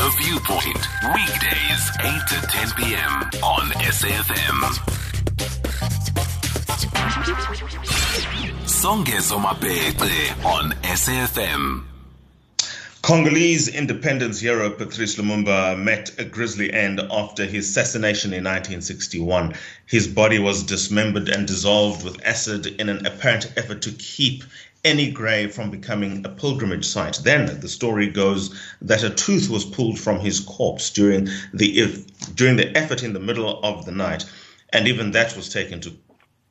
The Viewpoint. Weekdays, 8 to 10 p.m. on SAFM. Songezo on SAFM. Congolese independence hero Patrice Lumumba met a grisly end after his assassination in 1961. His body was dismembered and dissolved with acid in an apparent effort to keep any grave from becoming a pilgrimage site. Then the story goes that a tooth was pulled from his corpse during the if, during the effort in the middle of the night, and even that was taken to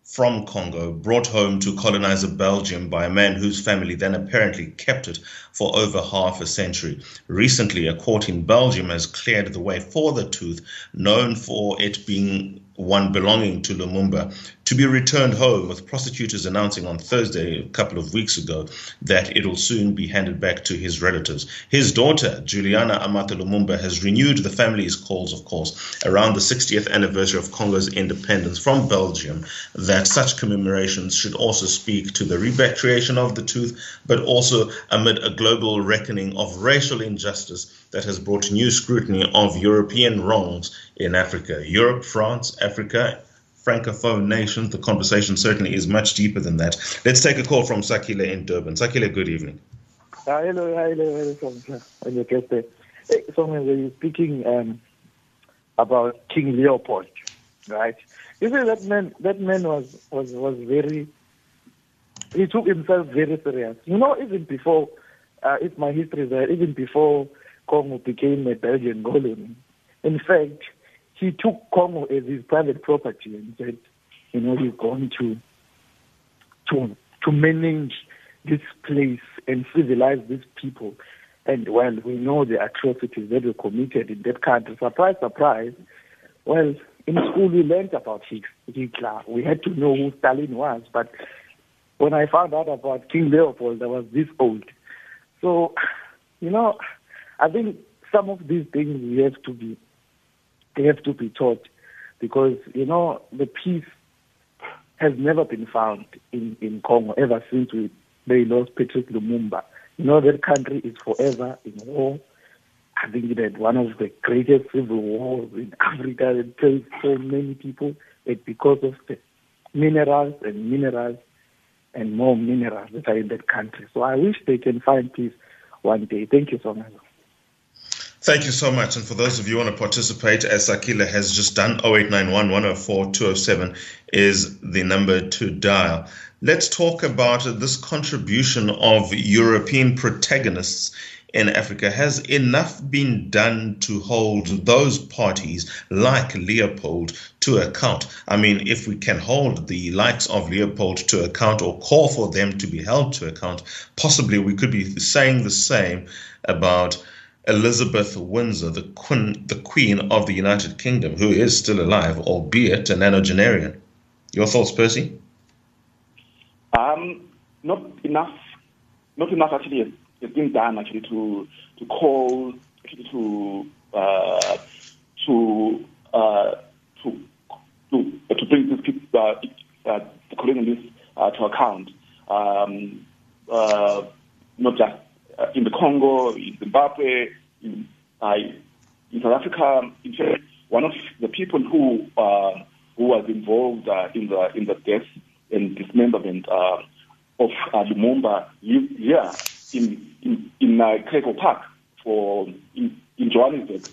from Congo, brought home to colonizer Belgium by a man whose family then apparently kept it for over half a century. Recently, a court in Belgium has cleared the way for the tooth, known for it being one belonging to Lumumba, to be returned home, with prosecutors announcing on Thursday, a couple of weeks ago, that it will soon be handed back to his relatives. His daughter, Juliana Amato Lumumba, has renewed the family's calls, of course, around the 60th anniversary of Congo's independence from Belgium, that such commemorations should also speak to the repatriation of the tooth, but also amid a global reckoning of racial injustice that has brought new scrutiny of European wrongs in Africa. Europe, France, Africa, Francophone nations, the conversation certainly is much deeper than that. Let's take a call from Sakile in Durban. Sakile, good evening. Uh, hello, hello, hello, hello. Hey, someone you're speaking um, about King Leopold, right? You see, that man, that man was, was, was very, he took himself very serious. You know, even before, uh, my history there, even before Congo became a Belgian colony, in fact, he took Congo as his private property and said, you know, he's going to to to manage this place and civilize these people. And well, we know the atrocities that were committed in that country. Surprise, surprise. Well, in school we learned about Hitler. We had to know who Stalin was. But when I found out about King Leopold, I was this old. So, you know, I think some of these things we have to be they have to be taught because, you know, the peace has never been found in, in Congo ever since we, they lost Patrice Lumumba. You know, that country is forever in war. I think that one of the greatest civil wars in Africa that killed so many people and because of the minerals and minerals and more minerals that are in that country. So I wish they can find peace one day. Thank you so much. Thank you so much. And for those of you who want to participate, as Akila has just done, 0891 104 207 is the number to dial. Let's talk about this contribution of European protagonists in Africa. Has enough been done to hold those parties like Leopold to account? I mean, if we can hold the likes of Leopold to account or call for them to be held to account, possibly we could be saying the same about Elizabeth Windsor, the queen, the queen of the United Kingdom, who is still alive, albeit a nonagenarian. Your thoughts, Percy? Um, not enough. Not enough actually has been done actually to to call actually to uh, to, uh, to to to bring these people uh, uh, the colonialists uh, to account. Um, uh, not just uh, in the Congo, in Zimbabwe, uh, in South Africa. In fact, one of the people who uh, who was involved uh, in the in the death and dismemberment uh, of uh, Lumumba lived here in in, in uh, Park for in, in Johannesburg.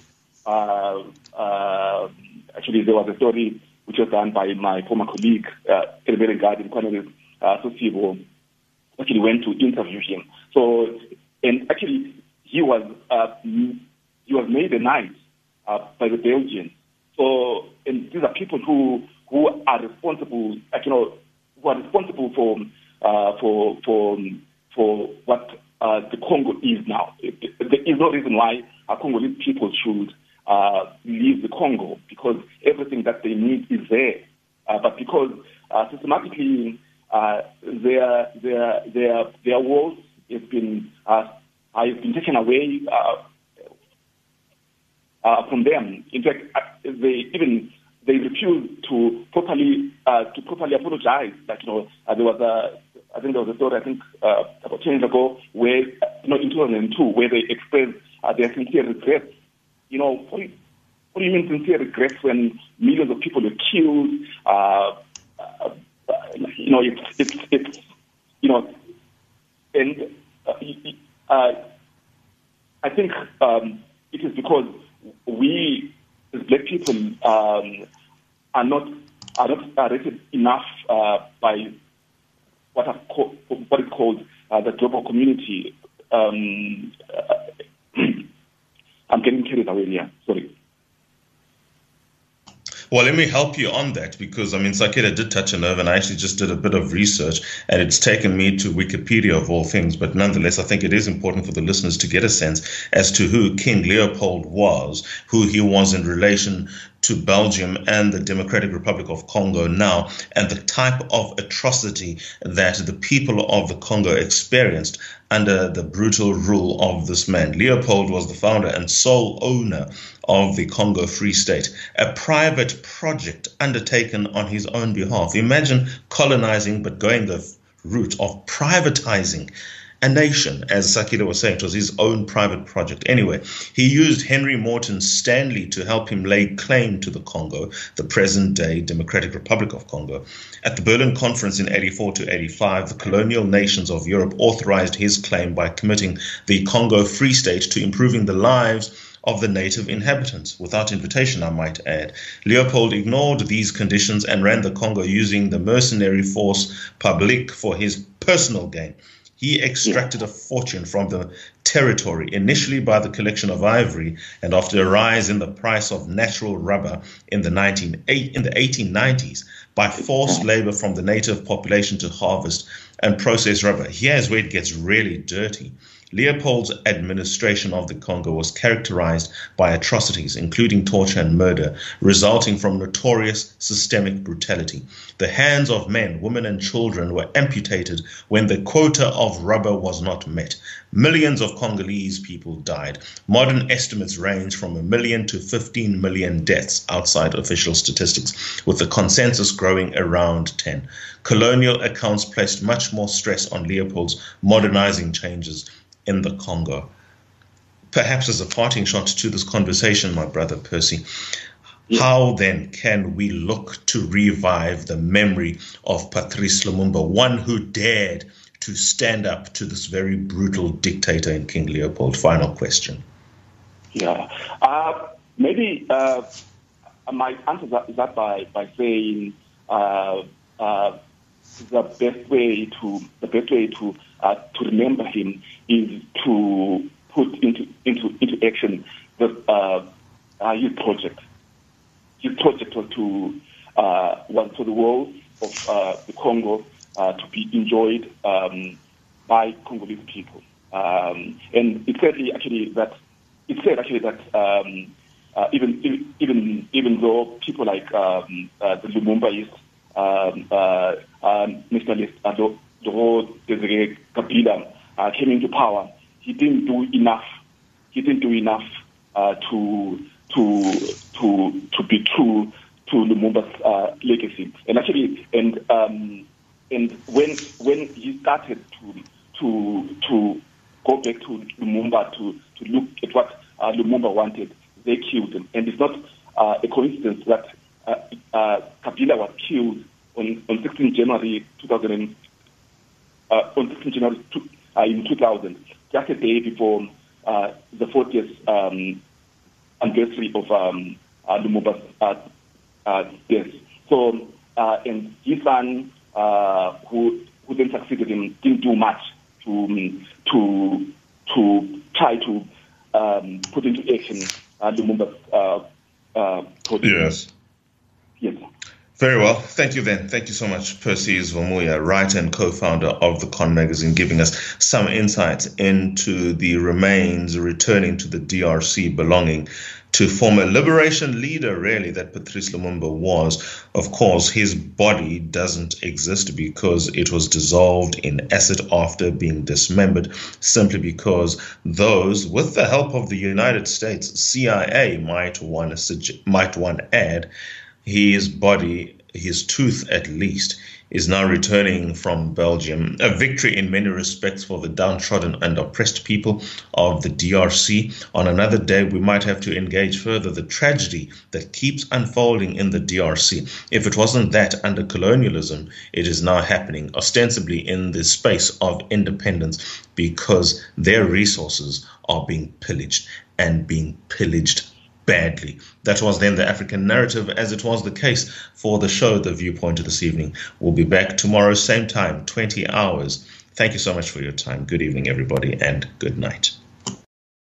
Uh, uh, actually, there was a story which was done by my former colleague, uh, Elvere Garden, Sosibo, actually went to interview him. So, and actually, he was uh, was made a knight uh, by the Belgians. So, and these are people who who are responsible, you know, who are responsible for uh, for for for what uh, the Congo is now. There is no reason why our Congolese people should uh, leave the Congo because everything that they need is there. Uh, but because uh, systematically uh, their their their their walls have been uh, have been taken away uh, uh, from them. In fact, uh, they even they refuse to properly uh, to properly apologize. Like you know, uh, there was a I think there was a story I think about ten years ago where you know in 2002 where they expressed their sincere regret you know, what do you, what do you mean sincere regrets when millions of people were killed? Uh, uh, you know, it's, it's, it's, you know, and uh, uh, I think um, it is because we, black people, um, are not are not rated enough uh, by what, are co- what is called uh, the global community. Um, I'm getting carried away here. Sorry. Well, let me help you on that because I mean, Sakeda did touch a nerve, and I actually just did a bit of research, and it's taken me to Wikipedia of all things. But nonetheless, I think it is important for the listeners to get a sense as to who King Leopold was, who he was in relation to Belgium and the Democratic Republic of Congo now, and the type of atrocity that the people of the Congo experienced under the brutal rule of this man. Leopold was the founder and sole owner of the Congo Free State, a private project undertaken on his own behalf. Imagine colonizing but going the route of privatizing a nation, as Sakeda was saying, it was his own private project. Anyway, he used Henry Morton Stanley to help him lay claim to the Congo, the present day Democratic Republic of Congo. At the Berlin Conference in 84 to 85, the colonial nations of Europe authorized his claim by committing the Congo Free State to improving the lives of the native inhabitants, without invitation, I might add. Leopold ignored these conditions and ran the Congo using the mercenary force publique for his personal gain. He extracted a fortune from the territory, initially by the collection of ivory, and after a rise in the price of natural rubber in the, 19, in the 1890s, by forced labor from the native population to harvest and process rubber. Here's where it gets really dirty. Leopold's administration of the Congo was characterized by atrocities, including torture and murder, resulting from notorious systemic brutality. The hands of men, women, and children were amputated when the quota of rubber was not met. Millions of Congolese people died. Modern estimates range from a million to 15 million deaths outside official statistics, with the consensus growing around 10. Colonial accounts placed much more stress on Leopold's modernizing changes in the Congo. Perhaps as a parting shot to this conversation, my brother Percy, how then can we look to revive the memory of Patrice Lumumba, one who dared to stand up to this very brutal dictator in King Leopold? Final question. Yeah. Uh, maybe uh, I might answer that, that by, by saying uh, uh the best way to the best way to uh, to remember him is to put into into into action the uh, uh, project. His project was to uh, was for the world of uh, the Congo uh, to be enjoyed um, by Congolese people, um, and it said actually that it said actually that. Um, uh, even even even though people like um, uh, the Lumumbaists, um, uh, uh, nationalist Laurent Desire Kabila uh, came into power, he didn't do enough. He didn't do enough uh, to to to to be true to Lumumba's uh, legacy. And actually, and um, and when when he started to to to go back to Lumumba to to look at what uh, Lumumba wanted, they killed him. And it's not uh, a coincidence that uh, uh, Kabila was killed on, on 16 January 2000 uh, on 16 January two, uh, in 2000, just a day before uh, the 40th um, anniversary of um, uh, Lumumba's uh, uh, death. So, uh, and his son, uh, who who then succeeded him, didn't do much to to to try to um, put into action uh, Lumumba's uh, uh. Yes. Yes. Very well. Thank you then. Thank you so much, Percy Zvomuya, writer and co-founder of the Con magazine, giving us some insights into the remains returning to the DRC belonging to former liberation leader, really, that Patrice Lumumba was. Of course, his body doesn't exist because it was dissolved in acid after being dismembered, simply because those, with the help of the United States CIA, might one, might one add, his body, his tooth at least, is now returning from Belgium. A victory in many respects for the downtrodden and oppressed people of the DRC. On another day, we might have to engage further the tragedy that keeps unfolding in the DRC. If it wasn't that under colonialism, it is now happening ostensibly in the space of independence because their resources are being pillaged and being pillaged badly. That was then the African narrative, as it was the case for the show, The Viewpoint of this evening. We'll be back tomorrow, same time, 20 hours. Thank you so much for your time. Good evening, everybody, and good night.